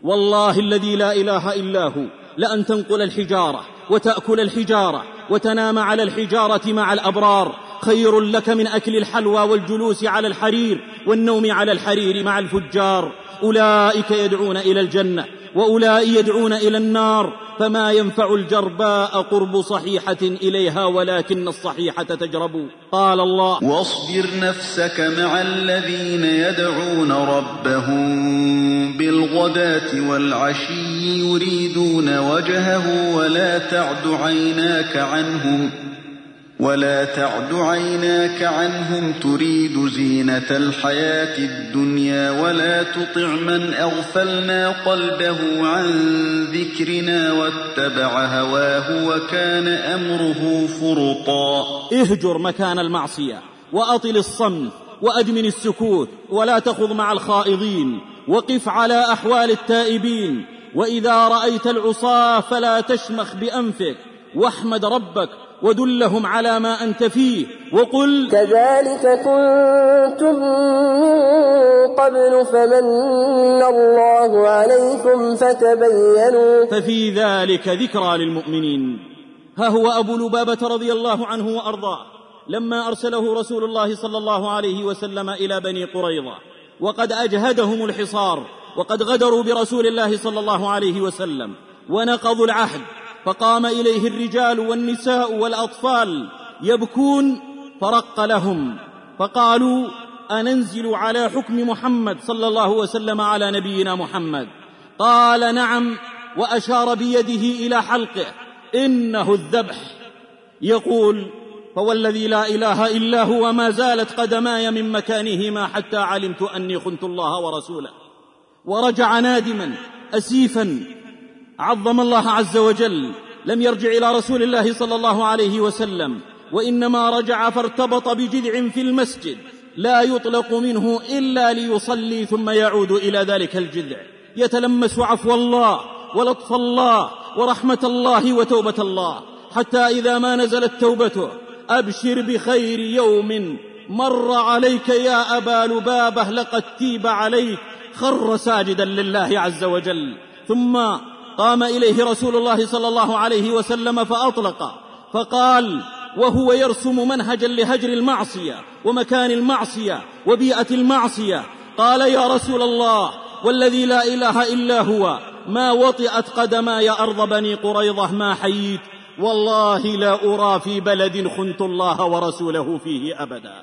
والله الذي لا إله إلا هو. لأن تنقل الحجارة وتأكل الحجارة وتنام على الحجارة مع الأبرار. خير لك من أكل الحلوى والجلوس على الحرير والنوم على الحرير مع الفجار. أولئك يدعون إلى الجنة وأولئك يدعون إلى النار. فما ينفع الجرباء قرب صحيحة إليها ولكن الصحيحة تجرب. قال الله واصبر نفسك مع الذين يدعون ربهم بالغداة والعشي يريدون وجهه ولا تعد عيناك عنهم. ولا تعد عيناك عنهم تريد زينة الحياة الدنيا ولا تطع من أغفلنا قلبه عن ذكرنا واتبع هواه وكان أمره فرطا. اهجر مكان المعصية وأطل الصمت وأدمن السكوت ولا تخض مع الخائضين وقف على أحوال التائبين وإذا رأيت العصاة فلا تشمخ بأنفك واحمد ربك ودلهم على ما أنت فيه وقل كذلك كنتم من قبل فمن الله عليكم فتبينوا ففي ذلك ذكرى للمؤمنين. ها هو أبو لبابة رضي الله عنه وأرضاه. لما أرسله رسول الله صلى الله عليه وسلم إلى بني قريظة وقد أجهدهم الحصار وقد غدروا برسول الله صلى الله عليه وسلم ونقضوا العهد. فقام إليه الرجال والنساء والأطفال يبكون فرق لهم. فقالوا أننزل على حكم محمد صلى الله وسلم على نبينا محمد. قال نعم وأشار بيده إلى حلقه. إنه الذبح. يقول فوالذي لا إله إلا هو ما زالت قدماي من مكانهما حتى علمت أني خنت الله ورسوله. ورجع نادما أسيفا عظم الله عز وجل لم يرجع إلى رسول الله صلى الله عليه وسلم وإنما رجع فارتبط بجذع في المسجد لا يطلق منه إلا ليصلي ثم يعود إلى ذلك الجذع. يتلمس عفو الله ولطف الله ورحمة الله وتوبة الله حتى إذا ما نزلت توبته أبشر بخير يوم مر عليك يا أبا لبابة لقد تيب عليك خر ساجدا لله عز وجل. ثم قام إليه رسول الله صلى الله عليه وسلم فأطلق فقال وهو يرسم منهجا لهجر المعصية ومكان المعصية وبيئة المعصية. قال يا رسول الله والذي لا إله إلا هو ما وطئت قدماي أرض بني قريظة ما حييت والله لا أرى في بلد خنت الله ورسوله فيه أبدا.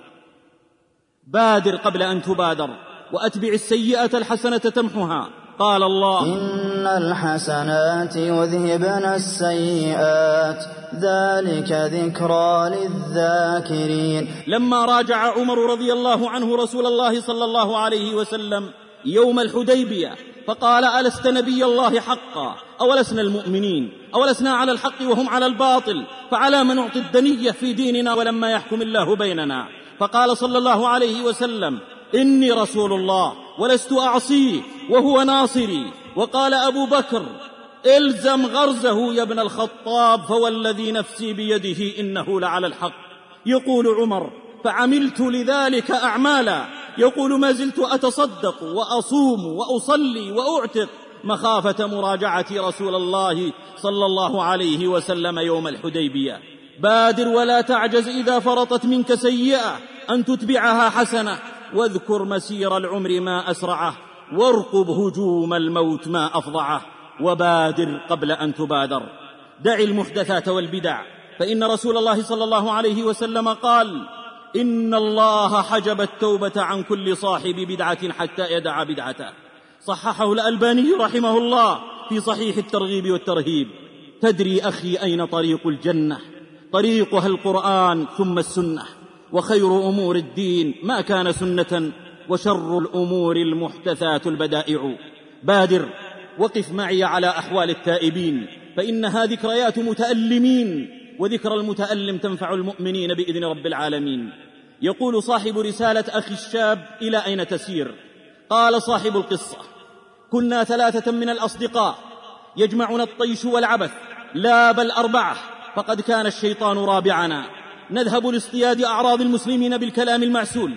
بادر قبل أن تبادر وأتبع السيئة الحسنة تمحها. قال الله. إن الحسنات يذهبن السيئات. ذلك ذكرى للذاكرين. لما راجع عمر رضي الله عنه رسول الله صلى الله عليه وسلم يوم الحديبية فقال ألست نبي الله حقا؟ أولسنا المؤمنين؟ أولسنا على الحق وهم على الباطل؟ فعلى من نعطي الدنية في ديننا ولما يحكم الله بيننا؟ فقال صلى الله عليه وسلم إني رسول الله ولست أعصيه. وهو ناصري. وقال أبو بكر إلزم غرزه يا ابن الخطاب فوالذي نفسي بيده إنه لعلى الحق. يقول عمر فعملت لذلك أعمالا. يقول ما زلت أتصدق وأصوم وأصلي وأعتق مخافة مراجعة رسول الله صلى الله عليه وسلم يوم الحديبية. بادر ولا تعجز إذا فرطت منك سيئة أن تتبعها حسنة. واذكر مسير العمر ما أسرعه. وارقب هجوم الموت ما أفضعه وبادر قبل أن تبادر. دع المحدثات والبدع فإن رسول الله صلى الله عليه وسلم قال إن الله حجب التوبة عن كل صاحب بدعة حتى يدع بدعته. صححه الألباني رحمه الله في صحيح الترغيب والترهيب تدري أخي أين طريق الجنة؟ طريقها القرآن ثم السنة. وخير أمور الدين ما كان سنة وشر الأمور المحدثات البدائع. بادر وقف معي على أحوال التائبين فإنها ذكريات متألمين وذكر المتألم تنفع المؤمنين بإذن رب العالمين. يقول صاحب رسالة أخي الشاب إلى أين تسير؟ قال صاحب القصة كنا ثلاثة من الأصدقاء يجمعنا الطيش والعبث لا بل أربعة فقد كان الشيطان رابعنا. نذهب لاصطياد أعراض المسلمين بالكلام المعسول.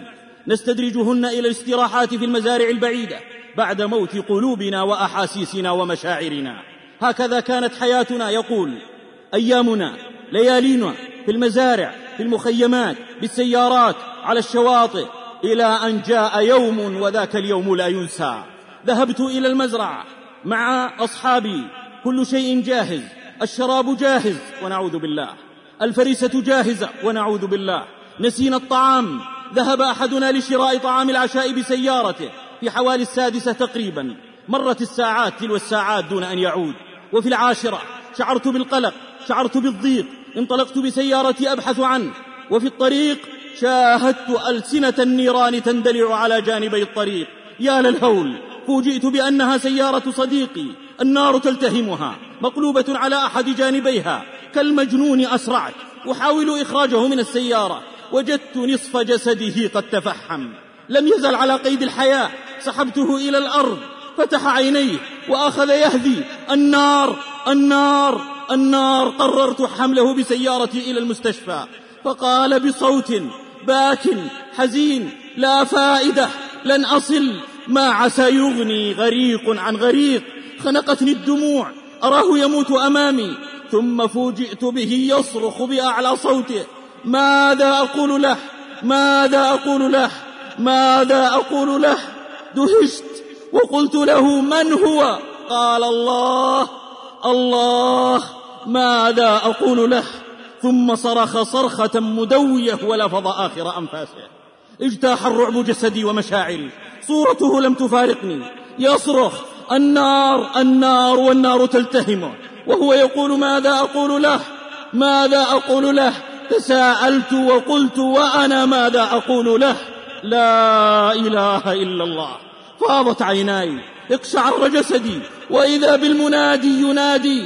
نستدرجهن إلى الاستراحات في المزارع البعيدة بعد موت قلوبنا وأحاسيسنا ومشاعرنا. هكذا كانت حياتنا يقول أيامنا ليالينا في المزارع في المخيمات بالسيارات على الشواطئ إلى أن جاء يوم وذاك اليوم لا ينسى. ذهبت إلى المزرعة مع أصحابي. كل شيء جاهز الشراب جاهز ونعوذ بالله. الفريسة جاهزة ونعوذ بالله. نسينا الطعام ذهب أحدنا لشراء طعام العشاء بسيارته في حوالي السادسة تقريبا. مرت الساعات تلو الساعات دون أن يعود. وفي العاشرة شعرت بالقلق شعرت بالضيق انطلقت بسيارتي أبحث عنه. وفي الطريق شاهدت ألسنة النيران تندلع على جانبي الطريق. يا للهول فوجئت بأنها سيارة صديقي. النار تلتهمها مقلوبة على أحد جانبيها. كالمجنون أسرعت أحاول إخراجه من السيارة. وجدت نصف جسده قد تفحم. لم يزل على قيد الحياة. سحبته إلى الأرض. فتح عينيه وأخذ يهذي النار النار النار. قررت حمله بسيارتي إلى المستشفى. فقال بصوت باك حزين لا فائدة لن أصل. ما عسى يغني غريق عن غريق. خنقتني الدموع. أراه يموت أمامي. ثم فوجئت به يصرخ بأعلى صوته. ماذا أقول له؟ ماذا أقول له؟ ماذا أقول له؟ دهشت وقلت له من هو؟ قال الله الله ماذا أقول له؟ ثم صرخ صرخة مدوية ولفظ آخر أنفاسه. اجتاح الرعب جسدي ومشاعري. صورته لم تفارقني. يصرخ النار النار والنار تلتهمه وهو يقول ماذا أقول له؟ ماذا أقول له؟ تساءلت وقلت وأنا ماذا أقول له؟ لا إله إلا الله. فاضت عيناي اقشعر جسدي وإذا بالمنادي ينادي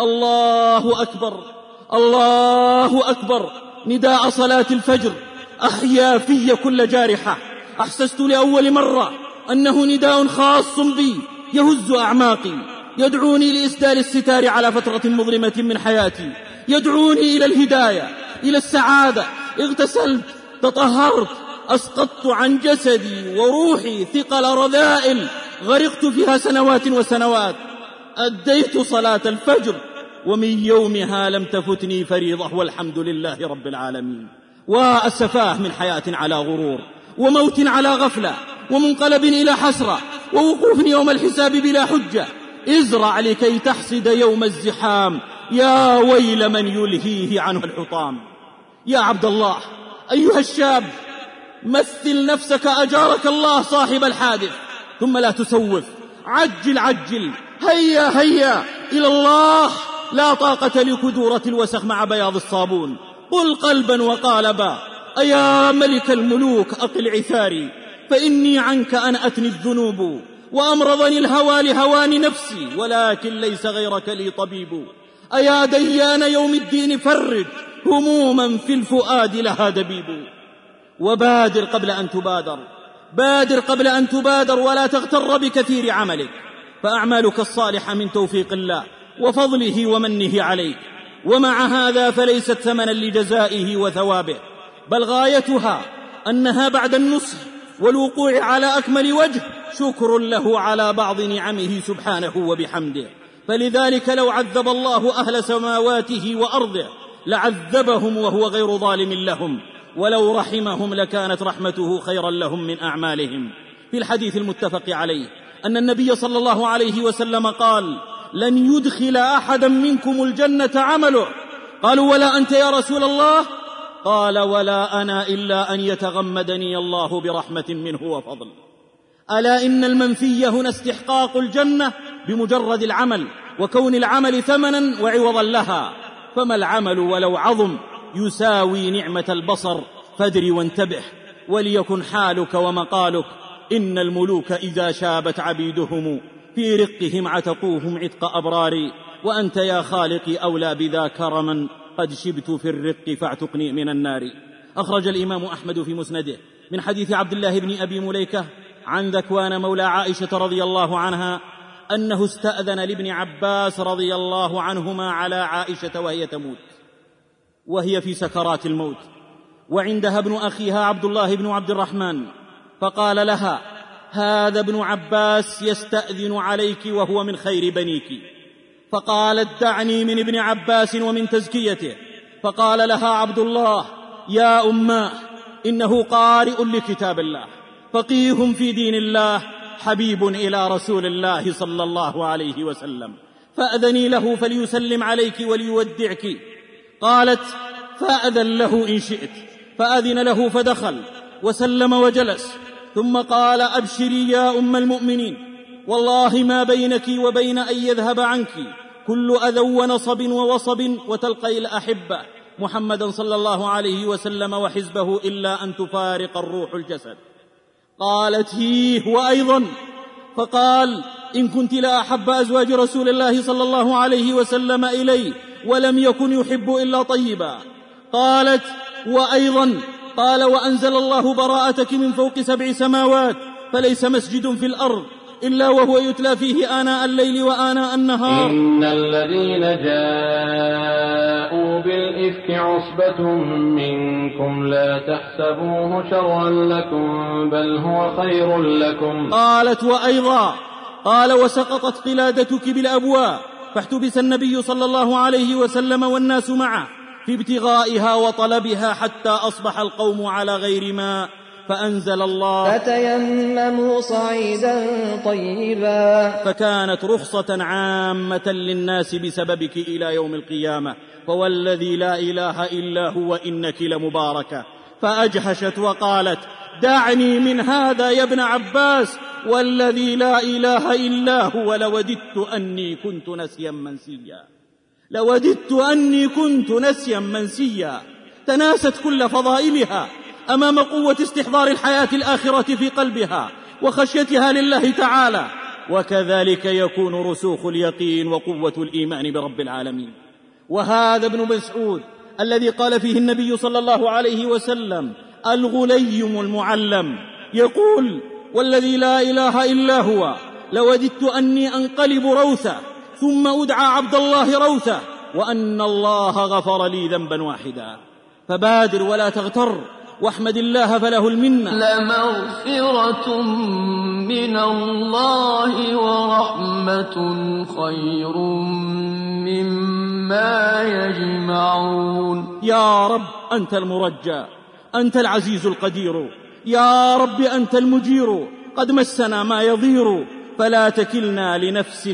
الله أكبر الله أكبر نداء صلاة الفجر أحيا في كل جارحة. أحسست لأول مرة أنه نداء خاص بي يهز أعماقي. يدعوني لإسدال الستار على فترة مظلمة من حياتي. يدعوني إلى الهداية. إلى السعادة. اغتسلت تطهرت أسقطت عن جسدي وروحي ثقل رذائل. غرقت فيها سنوات وسنوات. أديت صلاة الفجر ومن يومها لم تفتني فريضة والحمد لله رب العالمين. وأسفاه من حياة على غرور وموت على غفلة ومنقلب إلى حسرة ووقوف يوم الحساب بلا حجة. ازرع لكي تحصد يوم الزحام يا ويل من يلهيه عنه الحطام. يا عبد الله أيها الشاب مثل نفسك أجارك الله صاحب الحادث. ثم لا تسوف. عجل عجل. هيا هيا. إلى الله. لا طاقة لكدورة الوسخ مع بياض الصابون. قل قلبا وقالبا. أيا ملك الملوك أقل عثاري. فإني عنك أنأتني الذنوب وأمرضني الهوى لهوان نفسي. ولكن ليس غيرك لي طبيب. أيا ديان يوم الدين فرج. هموما في الفؤاد لها دبيب. وبادر قبل أن تبادر. بادر قبل أن تبادر ولا تغتر بكثير عملك. فأعمالك الصالحة من توفيق الله وفضله ومنه عليك. ومع هذا فليست ثمنا لجزائه وثوابه. بل غايتها أنها بعد النصح والوقوع على أكمل وجه شكر له على بعض نعمه سبحانه وبحمده. فلذلك لو عذب الله أهل سماواته وأرضه لعذبهم وهو غير ظالم لهم. ولو رحمهم لكانت رحمته خيرا لهم من أعمالهم. في الحديث المتفق عليه أن النبي صلى الله عليه وسلم قال لن يدخل أحدا منكم الجنة عمله. قالوا ولا أنت يا رسول الله؟ قال ولا أنا إلا أن يتغمدني الله برحمة منه وفضل. ألا إن المنفي هنا استحقاق الجنة بمجرد العمل وكون العمل ثمنا وعوضا لها. فما العمل ولو عظم يساوي نعمة البصر فادر وانتبه وليكن حالك ومقالك. إن الملوك إذا شابت عبيدهم في رقهم عتقوهم عتق أبرار وأنت يا خالقي أولى بذا كرما قد شبت في الرق فاعتقني من النار. أخرج الإمام أحمد في مسنده من حديث عبد الله بن أبي مليكة عن ذكوان مولى عائشة رضي الله عنها أنه استأذن لابن عباس رضي الله عنهما على عائشة وهي تموت وهي في سكرات الموت. وعندها ابن أخيها عبد الله بن عبد الرحمن فقال لها هذا ابن عباس يستأذن عليك وهو من خير بنيك. فقالت دعني من ابن عباس ومن تزكيته. فقال لها عبد الله يا أماه إنه قارئ لكتاب الله فقيه في دين الله حبيب إلى رسول الله صلى الله عليه وسلم. فأذني له فليسلم عليك وليودعك. قالت فأذن له إن شئت. فأذن له فدخل وسلم وجلس. ثم قال أبشري يا أم المؤمنين. والله ما بينك وبين أن يذهب عنك. كل أذى ونصب ووصب وتلقي الأحبة. محمدا صلى الله عليه وسلم وحزبه إلا أن تفارق الروح الجسد. قالت هيه وأيضا فقال إن كنت لا أحب أزواج رسول الله صلى الله عليه وسلم إلي ولم يكن يحب إلا طيبا. قالت وأيضا. قال وأنزل الله براءتك من فوق سبع سماوات فليس مسجد في الأرض. إلا وهو يتلى فيه آناء الليل وآناء النهار. إن الذين جاءوا بالإفك عصبة منكم لا تحسبوه شرا لكم بل هو خير لكم. قالت وأيضا قال وسقطت قلادتك بالأبواب فاحتبس النبي صلى الله عليه وسلم والناس معه في ابتغائها وطلبها حتى أصبح القوم على غير ماء. فأنزل الله فتيمموا صعيدا طيبا. فكانت رخصة عامة للناس بسببك إلى يوم القيامة فوالذي لا إله إلا هو إنك لمباركة. فأجهشت وقالت دعني من هذا يا ابن عباس والذي لا إله إلا هو لوددت أني كنت نسيا منسيا. لوددت أني كنت نسيا منسيا. تناست كل فضائلها. أمام قوة استحضار الحياة الآخرة في قلبها وخشيتها لله تعالى وكذلك يكون رسوخ اليقين وقوة الإيمان برب العالمين. وهذا ابن مسعود الذي قال فيه النبي صلى الله عليه وسلم الغليم المعلم. يقول والذي لا إله إلا هو لوددت أني أنقلب روثة ثم أدعى عبد الله روثة وأن الله غفر لي ذنبا واحدا. فبادر ولا تغتر. واحمد الله فله المنة. لمغفرة من الله ورحمة خير مما يجمعون. يا رب أنت المرجى أنت العزيز القدير. يا رب أنت المجير قد مسنا ما يضير. فلا تكلنا لنفس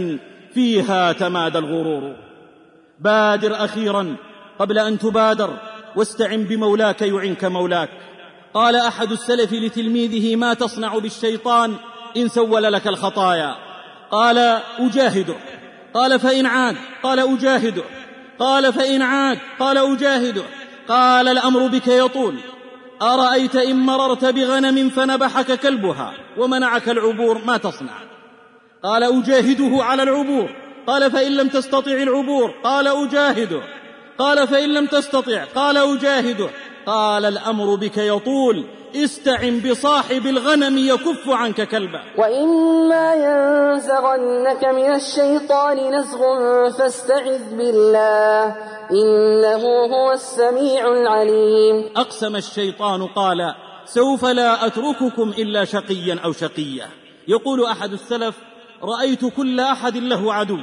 فيها تمادى الغرور. بادر أخيرا قبل أن تبادر. واستعن بمولاك يعنك مولاك. قال أحد السلف لتلميذه ما تصنع بالشيطان إن سول لك الخطايا. قال أجاهده. قال فإن عاد. قال أجاهده. قال فإن عاد. قال أجاهده. قال الأمر بك يطول. أرأيت إن مررت بغنم فنبحك كلبها ومنعك العبور ما تصنع. قال أجاهده على العبور. قال فإن لم تستطع العبور. قال أجاهده. قال فإن لم تستطع. قال أجاهده قال الأمر بك يطول. استعن بصاحب الغنم يكف عنك كلبا. وإما ينزغنك من الشيطان نزغ فاستعذ بالله. إنه هو السميع العليم. أقسم الشيطان قال سوف لا أترككم إلا شقيا أو شقية. يقول أحد السلف رأيت كل أحد له عدو.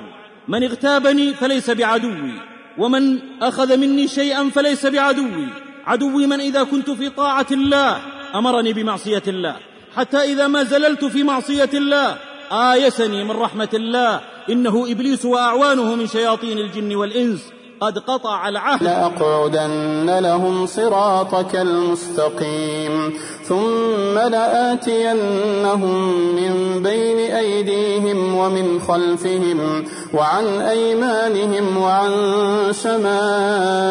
من اغتابني فليس بعدوي. ومن أخذ مني شيئا فليس بعدوي. عدوي من إذا كنت في طاعة الله أمرني بمعصية الله. حتى إذا ما زللت في معصية الله آيسني من رحمة الله. إنه إبليس وأعوانه من شياطين الجن والإنس. قد قطع العهد. لأقعدن لهم صراطك المستقيم ثم لآتينهم من بين أيديهم ومن خلفهم وعن أيمانهم وعن شمائلهم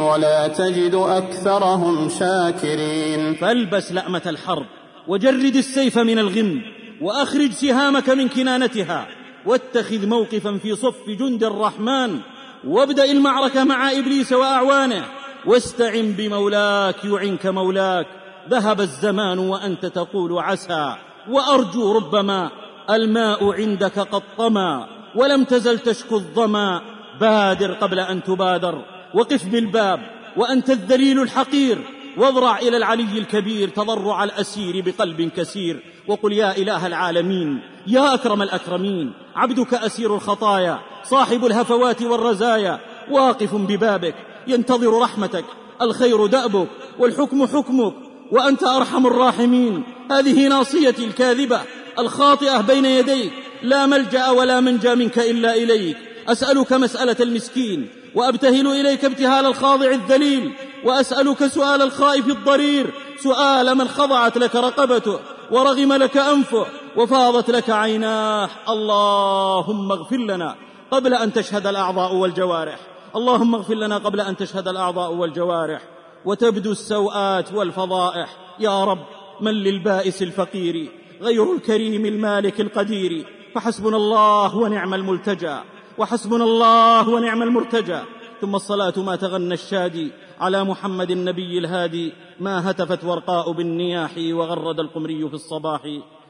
ولا تجد أكثرهم شاكرين. فالبس لأمة الحرب وجرد السيف من الغم وأخرج سهامك من كنانتها واتخذ موقفا في صف جند الرحمن وابدأ المعركة مع إبليس وأعوانه. واستعن بمولاك يعنك مولاك. ذهب الزمان وأنت تقول عسى. وأرجو ربما الماء عندك قد طمى. ولم تزل تشكو الظمأ. بادر قبل أن تبادر. وقف بالباب وأنت الذليل الحقير. واضرع إلى العلي الكبير تضرع الأسير بقلب كسير. وقل يا إله العالمين يا أكرم الأكرمين عبدك أسير الخطايا صاحب الهفوات والرزايا واقف ببابك ينتظر رحمتك الخير دأبك والحكم حكمك وأنت أرحم الراحمين. هذه ناصيتي الكاذبة الخاطئة بين يديك لا ملجأ ولا منجى منك إلا إليك. أسألك مسألة المسكين وأبتهل إليك ابتهال الخاضع الذليل. وأسألك سؤال الخائف الضرير. سؤال من خضعت لك رقبته ورغم لك أنفه وفاضت لك عيناه. اللهم اغفر لنا قبل أن تشهد الأعضاء والجوارح. اللهم اغفر لنا قبل أن تشهد الأعضاء والجوارح. وتبدو السوءات والفضائح. يا رب من للبائس الفقير غير الكريم المالك القدير. فحسبنا الله ونعم الملتجى. وحسبنا الله ونعم المرتجى. ثم الصلاة ما تغنى الشادي على محمد النبي الهادي ما هتفت ورقاء بالنياح وغرد القمري في الصباح.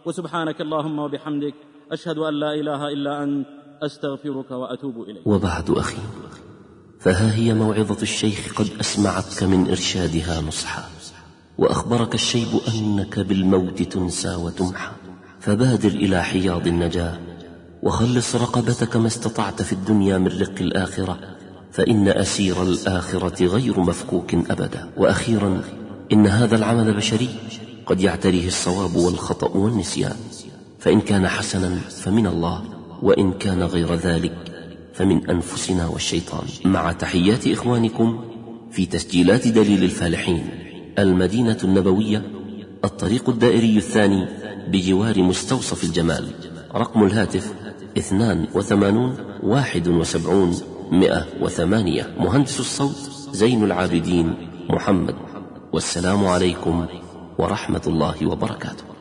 وسبحانك اللهم وبحمدك أشهد أن لا إله إلا أنت أستغفرك وأتوب إليك. وبعد أخي فها هي موعظة الشيخ قد أسمعتك من إرشادها نصحا وأخبرك الشيب أنك بالموت تنسى وتمحى. فبادر إلى حياض النجاة وخلص رقبتك ما استطعت في الدنيا من رق الآخرة. فإن أسير الآخرة غير مفكوك أبدا. وأخيرا إن هذا العمل بشري قد يعتريه الصواب والخطأ والنسيان. فإن كان حسنا فمن الله وإن كان غير ذلك فمن أنفسنا والشيطان. مع تحيات إخوانكم في تسجيلات دليل الفالحين المدينة النبوية الطريق الدائري الثاني بجوار مستوصف الجمال. رقم الهاتف اثنان وثمانون واحد وسبعون مئة وثمانية. مهندس الصوت زين العابدين محمد. والسلام عليكم ورحمة الله وبركاته.